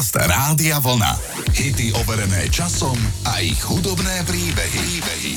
Podcast Rádia Vlna. Hity overené časom a ich hudobné príbehy. príbehy.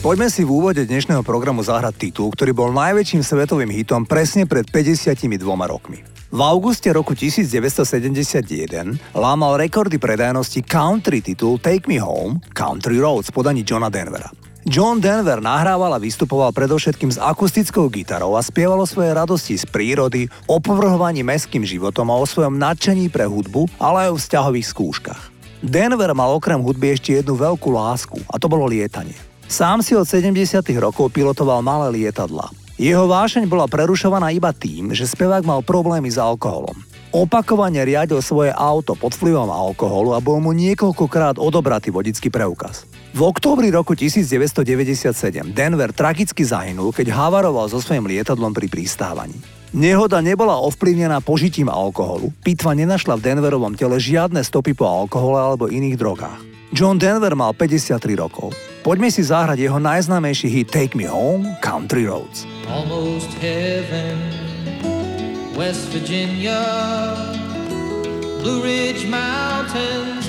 Poďme si v úvode dnešného programu zahrať titul, ktorý bol najväčším svetovým hitom presne pred 52 rokmi. V auguste roku 1971 lámal rekordy predajnosti country titul Take Me Home, Country Roads podaní Johna Denvera. John Denver nahrával a vystupoval predovšetkým s akustickou gitarou a spievalo svoje radosti z prírody, o povrhovaní mestským životom a o svojom nadšení pre hudbu, ale aj o vzťahových skúškach. Denver mal okrem hudby ešte jednu veľkú lásku a to bolo lietanie. Sám si od 70. rokov pilotoval malé lietadla. Jeho vášeň bola prerušovaná iba tým, že spevák mal problémy s alkoholom. Opakovane riadil svoje auto pod vplyvom alkoholu a bol mu niekoľkokrát odobratý vodický preukaz. V októbri roku 1997 Denver tragicky zahynul, keď havaroval so svojím lietadlom pri pristávaní. Nehoda nebola ovplyvnená požitím alkoholu. Pitva nenašla v Denverovom tele žiadne stopy po alkohole alebo iných drogách. John Denver mal 53 rokov. Poďme si zahrať jeho najznámejší hit Take Me Home, Country Roads. Almost heaven West Virginia, Blue Ridge Mountains,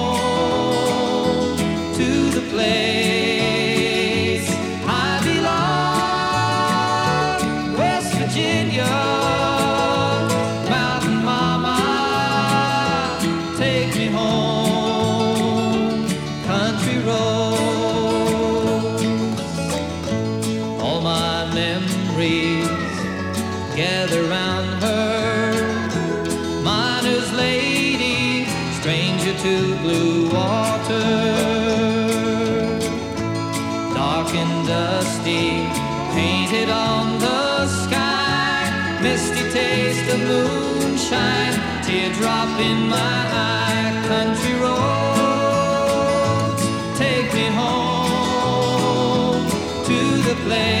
place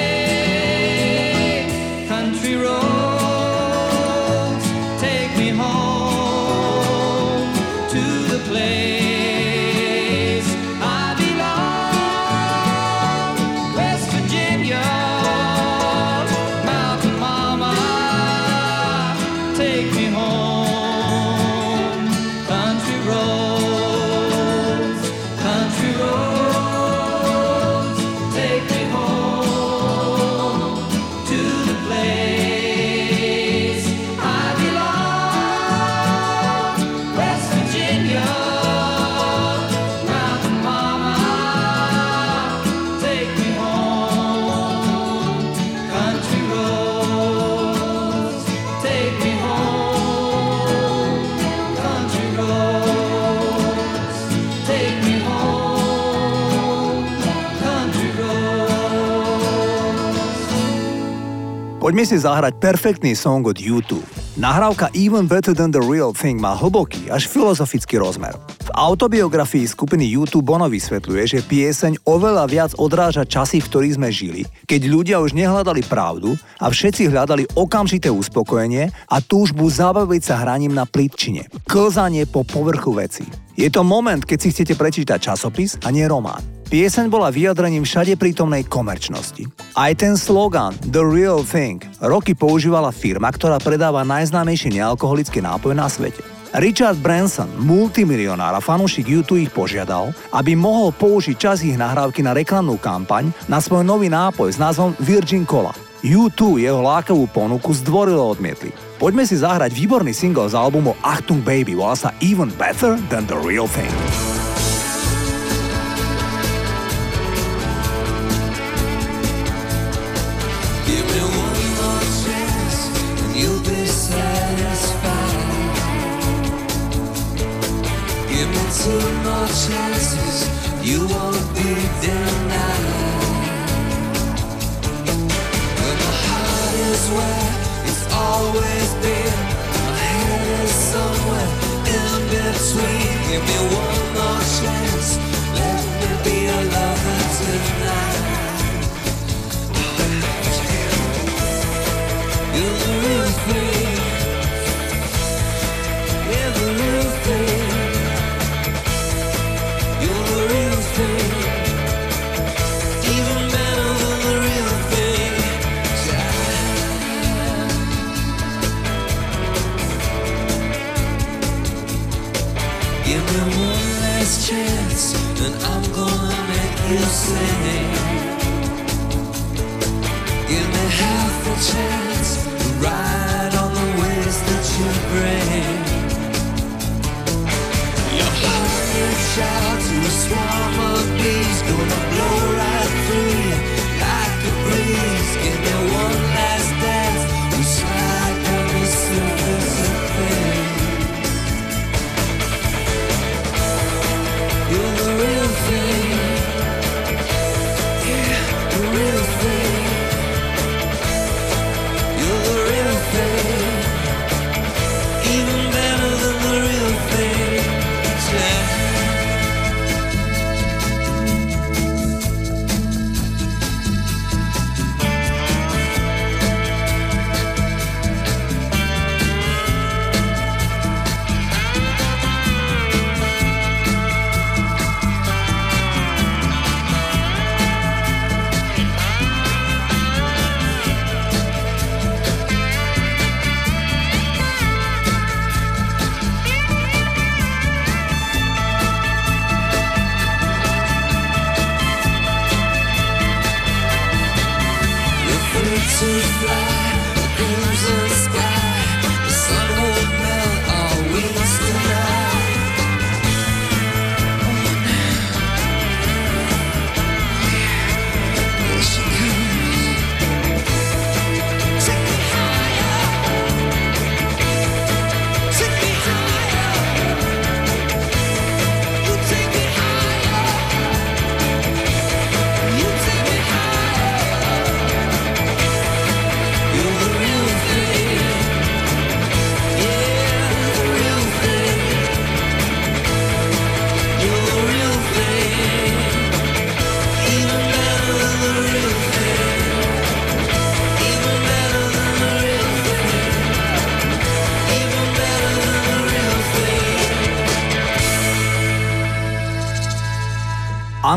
Poďme si zahrať perfektný song od YouTube. Nahrávka Even Better Than The Real Thing má hlboký, až filozofický rozmer. V autobiografii skupiny YouTube Bono vysvetľuje, že pieseň oveľa viac odráža časy, v ktorých sme žili, keď ľudia už nehľadali pravdu a všetci hľadali okamžité uspokojenie a túžbu zabaviť sa hraním na plitčine. Klzanie po povrchu veci. Je to moment, keď si chcete prečítať časopis a nie román. Pieseň bola vyjadrením všade prítomnej komerčnosti. Aj ten slogan The Real Thing roky používala firma, ktorá predáva najznámejší nealkoholické nápoje na svete. Richard Branson, multimilionár a fanúšik YouTube ich požiadal, aby mohol použiť čas ich nahrávky na reklamnú kampaň na svoj nový nápoj s názvom Virgin Cola. U2 jeho lákavú ponuku zdvorilo odmietli. Poďme si zahrať výborný single z albumu Achtung Baby, volá sa Even Better Than The Real Thing.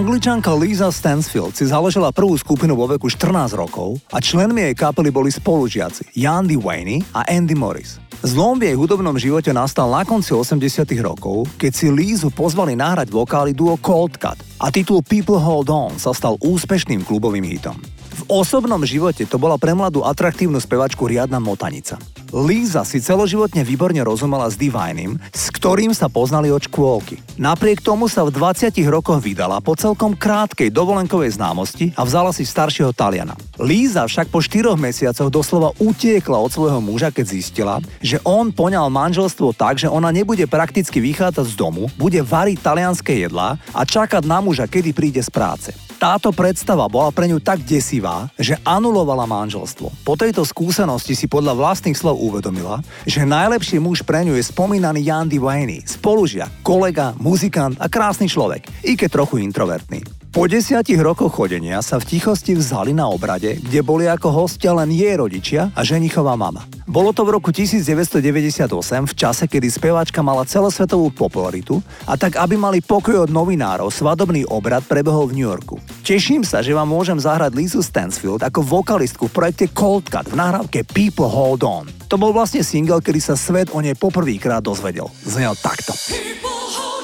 Angličanka Lisa Stansfield si založila prvú skupinu vo veku 14 rokov a členmi jej kapely boli spolužiaci Yandy Wayne a Andy Morris. Zlom v jej hudobnom živote nastal na konci 80 rokov, keď si Lízu pozvali nahrať vokály duo Cold Cut a titul People Hold On sa stal úspešným klubovým hitom. V osobnom živote to bola pre mladú atraktívnu spevačku riadna motanica. Líza si celoživotne výborne rozumela s Divinym, s ktorým sa poznali od škôlky. Napriek tomu sa v 20 rokoch vydala po celkom krátkej dovolenkovej známosti a vzala si staršieho Taliana. Líza však po 4 mesiacoch doslova utiekla od svojho muža, keď zistila, že on poňal manželstvo tak, že ona nebude prakticky vychádzať z domu, bude variť talianské jedlá a čakať na muža, kedy príde z práce. Táto predstava bola pre ňu tak desivá, že anulovala manželstvo. Po tejto skúsenosti si podľa vlastných slov uvedomila, že najlepší muž pre ňu je spomínaný Jan Divine, spolužiak, kolega, muzikant a krásny človek, i keď trochu introvertný. Po desiatich rokoch chodenia sa v tichosti vzali na obrade, kde boli ako hostia len jej rodičia a ženichová mama. Bolo to v roku 1998, v čase, kedy speváčka mala celosvetovú popularitu a tak, aby mali pokoj od novinárov, svadobný obrad prebehol v New Yorku. Teším sa, že vám môžem zahrať Lizu Stansfield ako vokalistku v projekte Cold Cut v nahrávke People Hold On. To bol vlastne single, kedy sa svet o nej poprvýkrát dozvedel. Znel takto. People doing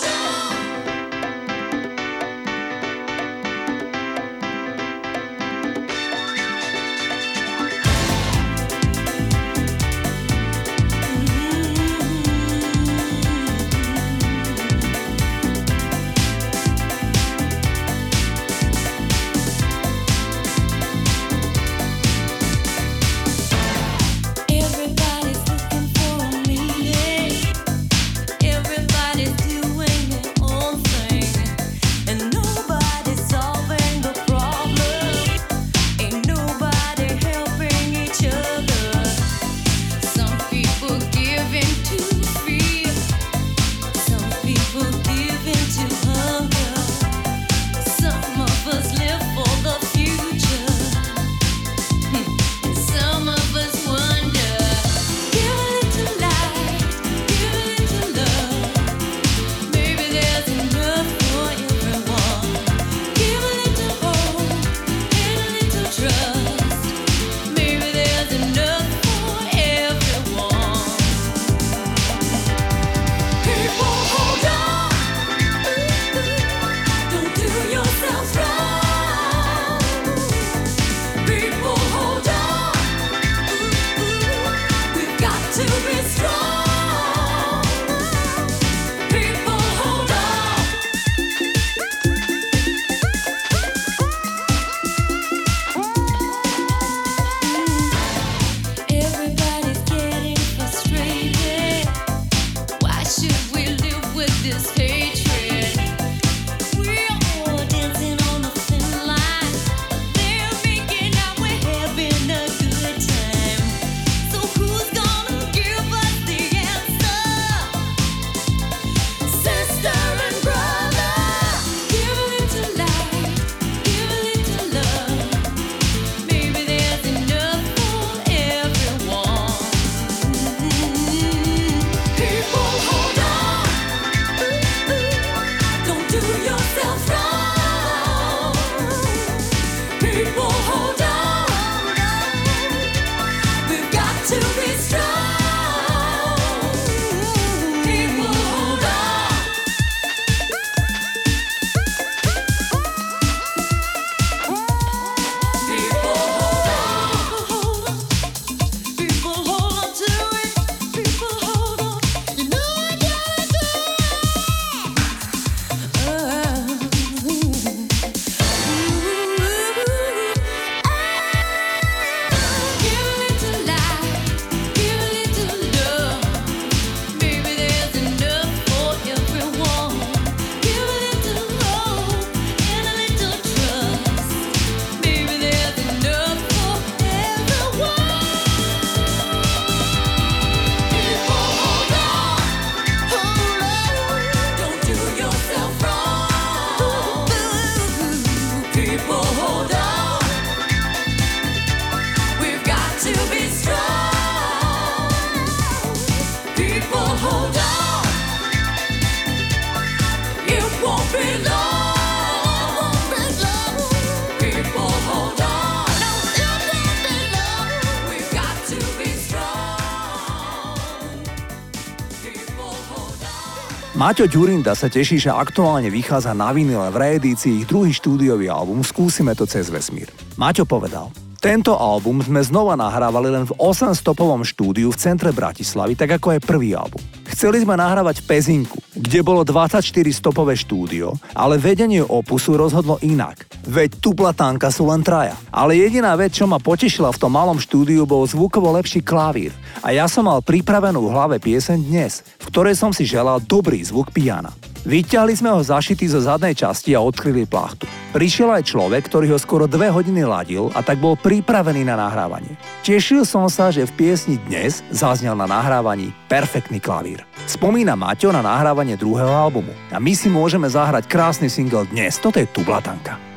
Maťo Ďurinda sa teší, že aktuálne vychádza na vinile v reedícii ich druhý štúdiový album Skúsime to cez vesmír. Maťo povedal, tento album sme znova nahrávali len v 8-stopovom štúdiu v centre Bratislavy, tak ako aj prvý album. Chceli sme nahrávať v Pezinku, kde bolo 24-stopové štúdio, ale vedenie opusu rozhodlo inak. Veď tu platánka sú len traja. Ale jediná vec, čo ma potešila v tom malom štúdiu, bol zvukovo lepší klavír. A ja som mal pripravenú v hlave pieseň dnes, v ktorej som si želal dobrý zvuk piana. Vyťahli sme ho zašitý zo zadnej časti a odkryli plachtu. Prišiel aj človek, ktorý ho skoro dve hodiny ladil a tak bol pripravený na nahrávanie. Tešil som sa, že v piesni dnes zaznel na nahrávaní perfektný klavír. Spomína Maťo na nahrávanie druhého albumu. A my si môžeme zahrať krásny single dnes. Toto je Tublatanka.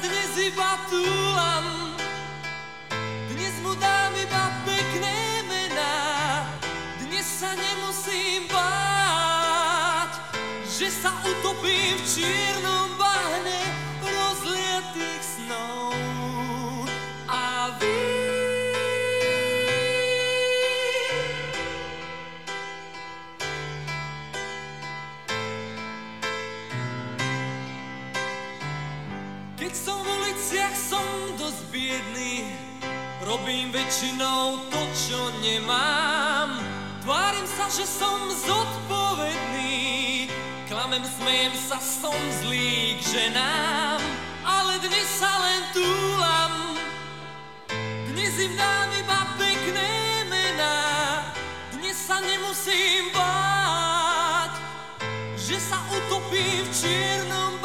Dnes iba túlam, dnes mu dám iba pekné mená. Dnes sa nemusím báť, že sa utopím v čiernom väčšinou to, čo nemám. Tvárim sa, že som zodpovedný. Klamem, smejem sa, som zlý k ženám. Ale dnes sa len túlam. Dnes im dám iba pekné mená. Dnes sa nemusím báť že sa utopím v čiernom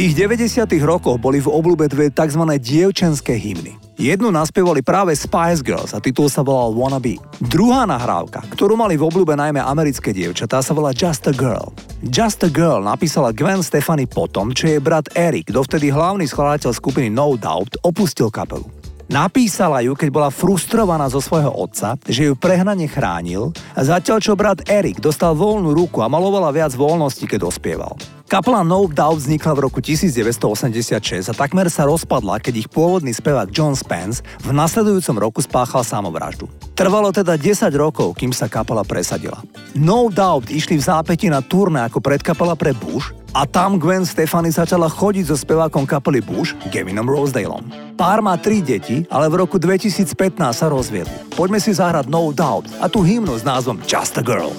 tých 90 rokoch boli v obľúbe dve tzv. dievčenské hymny. Jednu naspievali práve Spice Girls a titul sa volal Wanna Be. Druhá nahrávka, ktorú mali v obľúbe najmä americké dievčatá, sa volá Just a Girl. Just a Girl napísala Gwen Stefani potom, čo jej brat Eric, dovtedy hlavný skladateľ skupiny No Doubt, opustil kapelu. Napísala ju, keď bola frustrovaná zo svojho otca, že ju prehnane chránil, zatiaľ čo brat Erik dostal voľnú ruku a malovala viac voľnosti, keď dospieval. Kapela No Doubt vznikla v roku 1986 a takmer sa rozpadla, keď ich pôvodný spevák John Spence v nasledujúcom roku spáchal samovraždu. Trvalo teda 10 rokov, kým sa kapela presadila. No Doubt išli v zápäti na turné ako predkapela pre Bush a tam Gwen Stefani začala chodiť so spevákom kapely Bush, Gavinom Rosedaleom. Pár má tri deti, ale v roku 2015 sa rozviedli. Poďme si zahrať No Doubt a tú hymnu s názvom Just a Girl.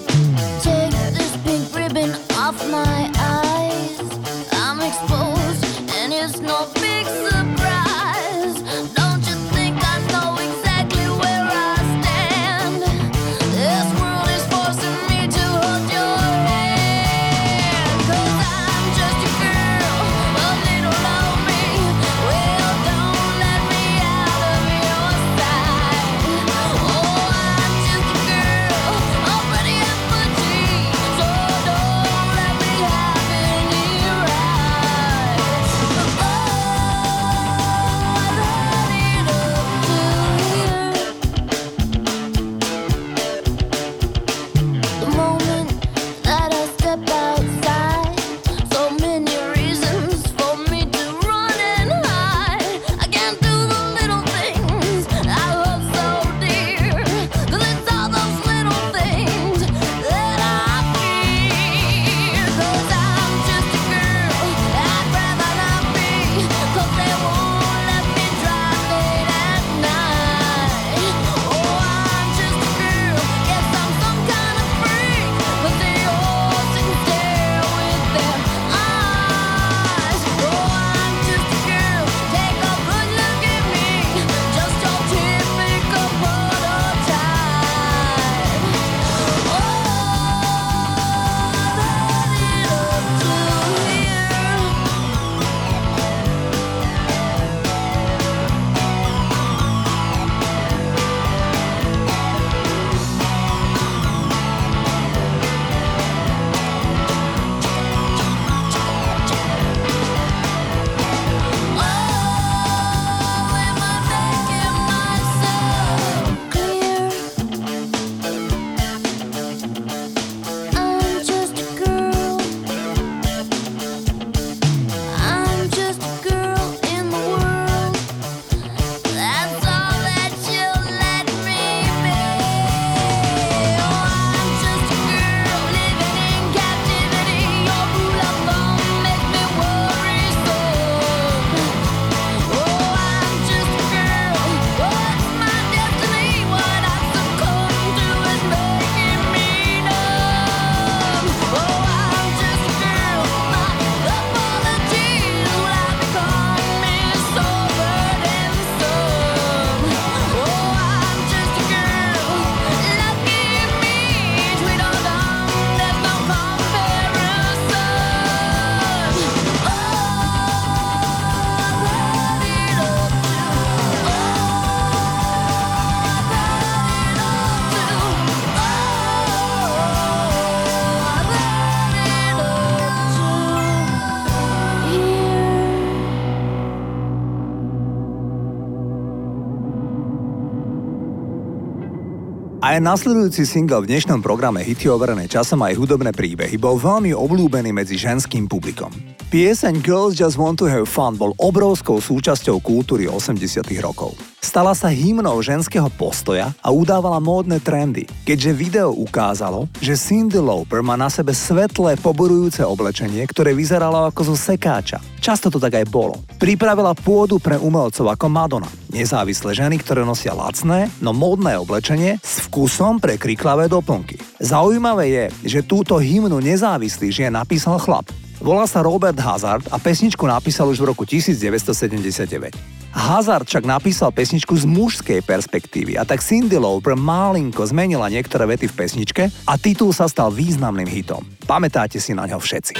Aj nasledujúci single v dnešnom programe Hity overené časom aj hudobné príbehy bol veľmi obľúbený medzi ženským publikom. Pieseň Girls Just Want to Have Fun bol obrovskou súčasťou kultúry 80 rokov. Stala sa hymnou ženského postoja a udávala módne trendy, keďže video ukázalo, že Cindy Lauper má na sebe svetlé poborujúce oblečenie, ktoré vyzeralo ako zo sekáča. Často to tak aj bolo. Pripravila pôdu pre umelcov ako Madonna. Nezávislé ženy, ktoré nosia lacné, no módne oblečenie s vkusom pre kriklavé doplnky. Zaujímavé je, že túto hymnu nezávislý žien napísal chlap. Volá sa Robert Hazard a pesničku napísal už v roku 1979. Hazard však napísal pesničku z mužskej perspektívy a tak Cindy Lauper malinko zmenila niektoré vety v pesničke a titul sa stal významným hitom. Pamätáte si na ňo všetci.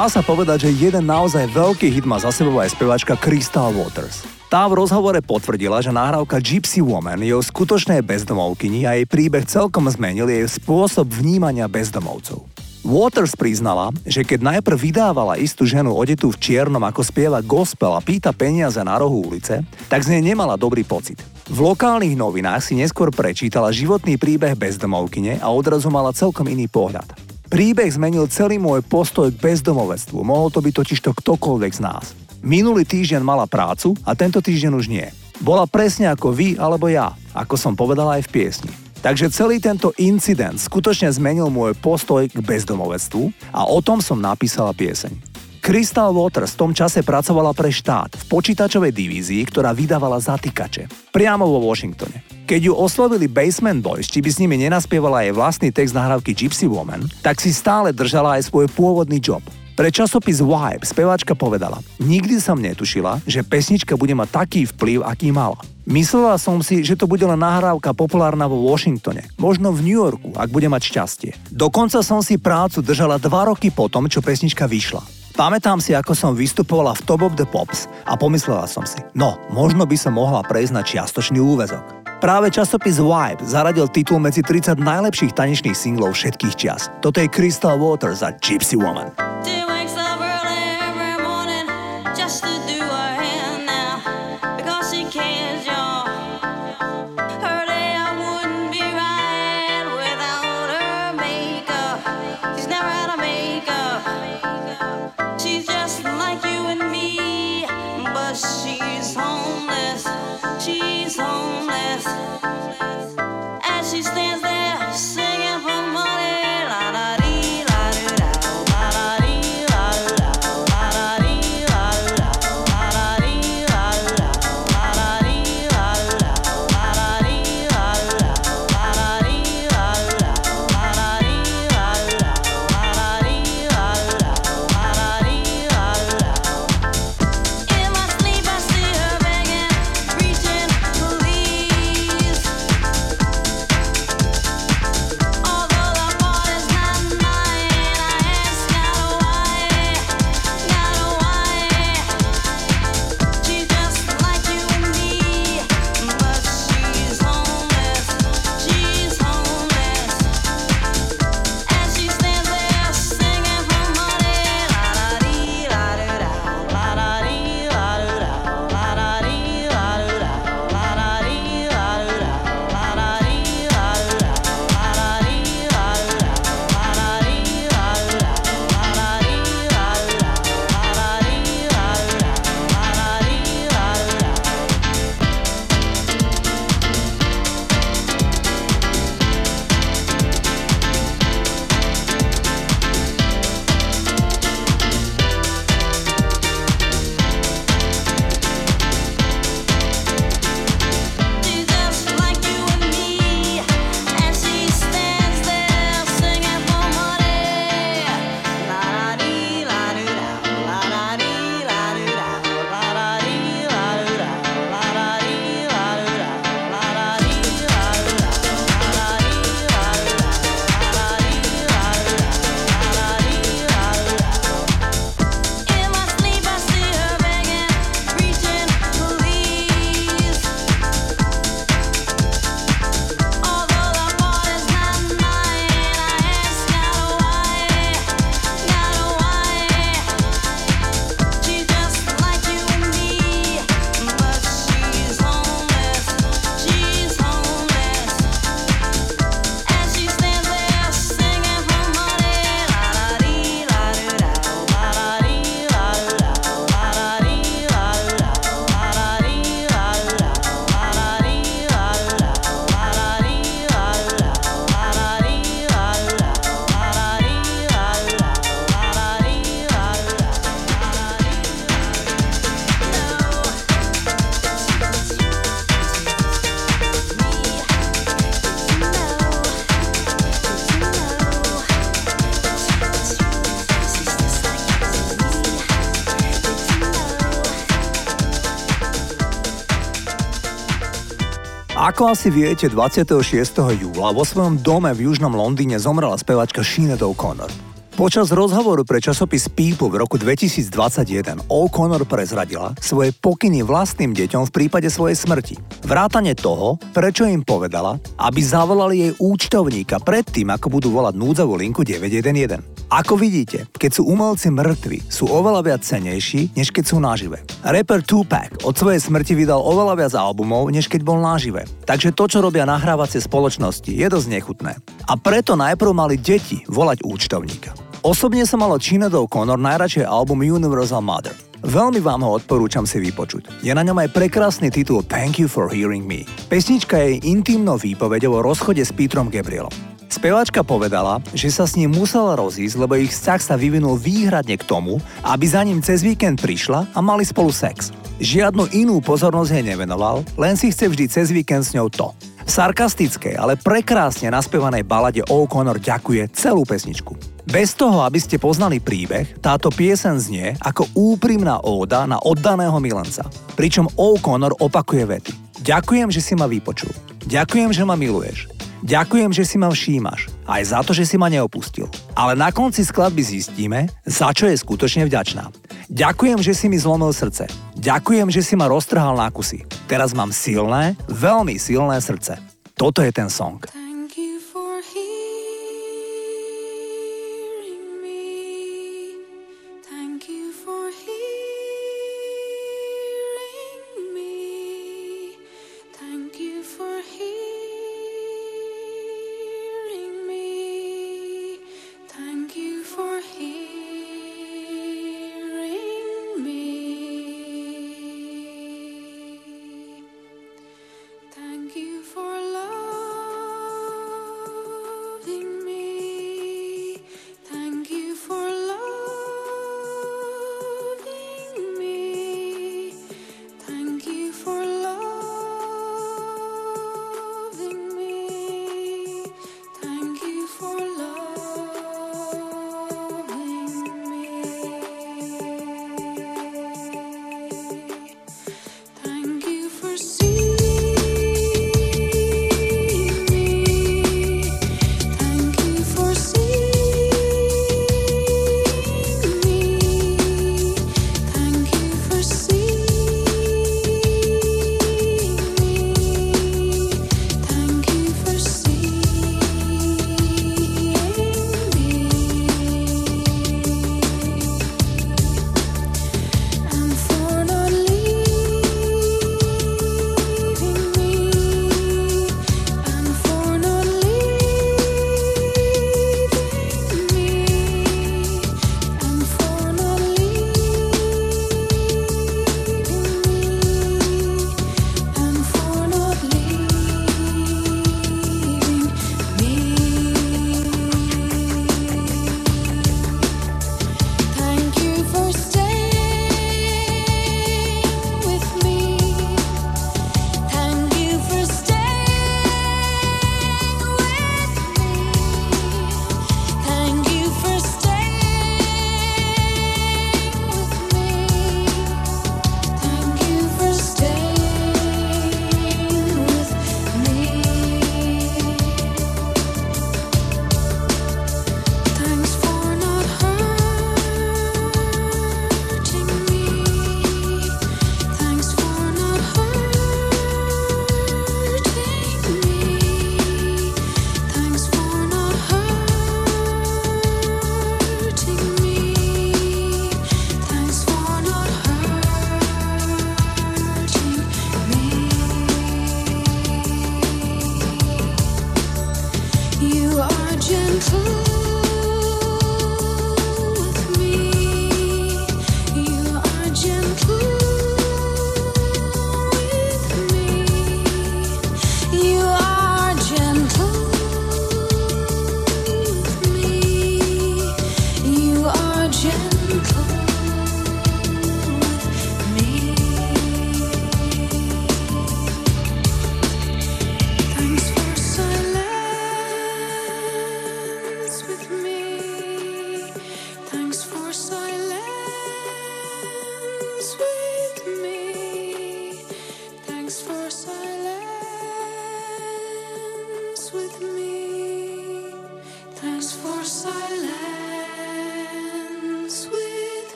Dá sa povedať, že jeden naozaj veľký hit má za sebou aj spevačka Crystal Waters. Tá v rozhovore potvrdila, že nahrávka Gypsy Woman je o skutočnej bezdomovkyni a jej príbeh celkom zmenil jej spôsob vnímania bezdomovcov. Waters priznala, že keď najprv vydávala istú ženu odetú v čiernom ako spieva gospel a pýta peniaze na rohu ulice, tak z nej nemala dobrý pocit. V lokálnych novinách si neskôr prečítala životný príbeh bezdomovkyne a odrazu mala celkom iný pohľad. Príbeh zmenil celý môj postoj k bezdomovectvu, mohol to byť totižto ktokoľvek z nás. Minulý týždeň mala prácu a tento týždeň už nie. Bola presne ako vy alebo ja, ako som povedala aj v piesni. Takže celý tento incident skutočne zmenil môj postoj k bezdomovectvu a o tom som napísala pieseň. Crystal Waters v tom čase pracovala pre štát v počítačovej divízii, ktorá vydávala zatýkače. Priamo vo Washingtone. Keď ju oslovili Basement Boys, či by s nimi nenaspievala jej vlastný text nahrávky Gypsy Woman, tak si stále držala aj svoj pôvodný job. Pre časopis Vibe speváčka povedala, nikdy som netušila, že pesnička bude mať taký vplyv, aký mala. Myslela som si, že to bude len nahrávka populárna vo Washingtone, možno v New Yorku, ak bude mať šťastie. Dokonca som si prácu držala dva roky po tom, čo pesnička vyšla. Pamätám si, ako som vystupovala v Top of the Pops a pomyslela som si, no, možno by som mohla prejsť na čiastočný úvezok. Práve časopis Vibe zaradil titul medzi 30 najlepších tanečných singlov všetkých čias. Toto je Crystal Waters a Gypsy Woman. Ako asi viete, 26. júla vo svojom dome v južnom Londýne zomrela spevačka Sinead O'Connor. Počas rozhovoru pre časopis People v roku 2021 O'Connor prezradila svoje pokyny vlastným deťom v prípade svojej smrti. Vrátane toho, prečo im povedala, aby zavolali jej účtovníka predtým, ako budú volať núdzovú linku 911. Ako vidíte, keď sú umelci mŕtvi, sú oveľa viac cenejší, než keď sú nažive. Rapper Tupac od svojej smrti vydal oveľa viac albumov, než keď bol nažive. Takže to, čo robia nahrávacie spoločnosti, je dosť nechutné. A preto najprv mali deti volať účtovníka. Osobne som mal od Sinead O'Connor najradšej album Universal Mother. Veľmi vám ho odporúčam si vypočuť. Je na ňom aj prekrásny titul Thank You for Hearing Me. Pesnička je intimnou výpovedou o rozchode s Petrom Gabrielom. Speváčka povedala, že sa s ním musela rozísť, lebo ich vzťah sa vyvinul výhradne k tomu, aby za ním cez víkend prišla a mali spolu sex. Žiadnu inú pozornosť jej nevenoval, len si chce vždy cez víkend s ňou to. V sarkastickej, ale prekrásne naspievanej balade O'Connor ďakuje celú pesničku. Bez toho, aby ste poznali príbeh, táto piesen znie ako úprimná óda na oddaného milenca. Pričom O'Connor opakuje vety. Ďakujem, že si ma vypočul. Ďakujem, že ma miluješ. Ďakujem, že si ma všímaš. Aj za to, že si ma neopustil. Ale na konci skladby zistíme, za čo je skutočne vďačná. Ďakujem, že si mi zlomil srdce. Ďakujem, že si ma roztrhal na kusy. Teraz mám silné, veľmi silné srdce. Toto je ten song.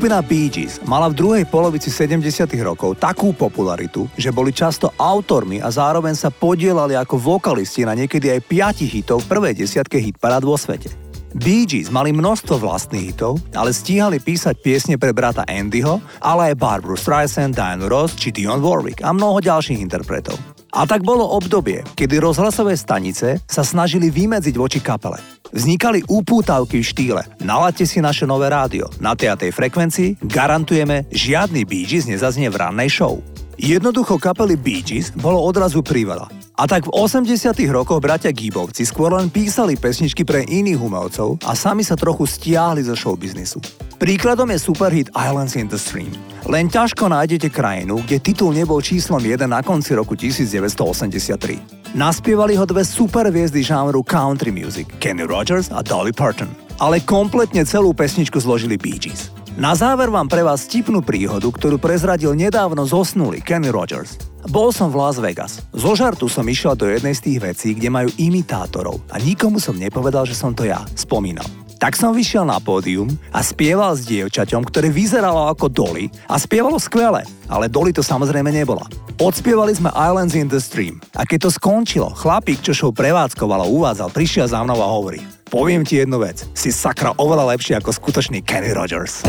Skupina Bee Gees mala v druhej polovici 70. rokov takú popularitu, že boli často autormi a zároveň sa podielali ako vokalisti na niekedy aj 5 hitov v prvej desiatke hitparád vo svete. Bee Gees mali množstvo vlastných hitov, ale stíhali písať piesne pre brata Andyho, ale aj Barbara Streisand, Diane Ross či Dion Warwick a mnoho ďalších interpretov. A tak bolo obdobie, kedy rozhlasové stanice sa snažili vymedziť voči kapele. Vznikali úpútavky v štýle Nalaďte si naše nové rádio. Na tej frekvencii garantujeme, žiadny Bee Gees nezaznie v rannej show. Jednoducho kapely Bee Gees bolo odrazu priveľa. A tak v 80 rokoch bratia Gíbovci skôr len písali pesničky pre iných umelcov a sami sa trochu stiahli zo showbiznisu. Príkladom je superhit Islands in the Stream. Len ťažko nájdete krajinu, kde titul nebol číslom 1 na konci roku 1983. Naspievali ho dve superviezdy žánru country music, Kenny Rogers a Dolly Parton. Ale kompletne celú pesničku zložili Bee Gees. Na záver vám pre vás tipnú príhodu, ktorú prezradil nedávno zosnulý Kenny Rogers. Bol som v Las Vegas. Zo žartu som išiel do jednej z tých vecí, kde majú imitátorov a nikomu som nepovedal, že som to ja, spomínal. Tak som vyšiel na pódium a spieval s dievčaťom, ktoré vyzeralo ako Dolly a spievalo skvele, ale Dolly to samozrejme nebola. Odspievali sme Islands in the Stream a keď to skončilo, chlapík, čo show a uvádzal, prišiel za mnou a hovorí Poviem ti jednu vec, si sakra oveľa lepší ako skutočný Kenny Rogers.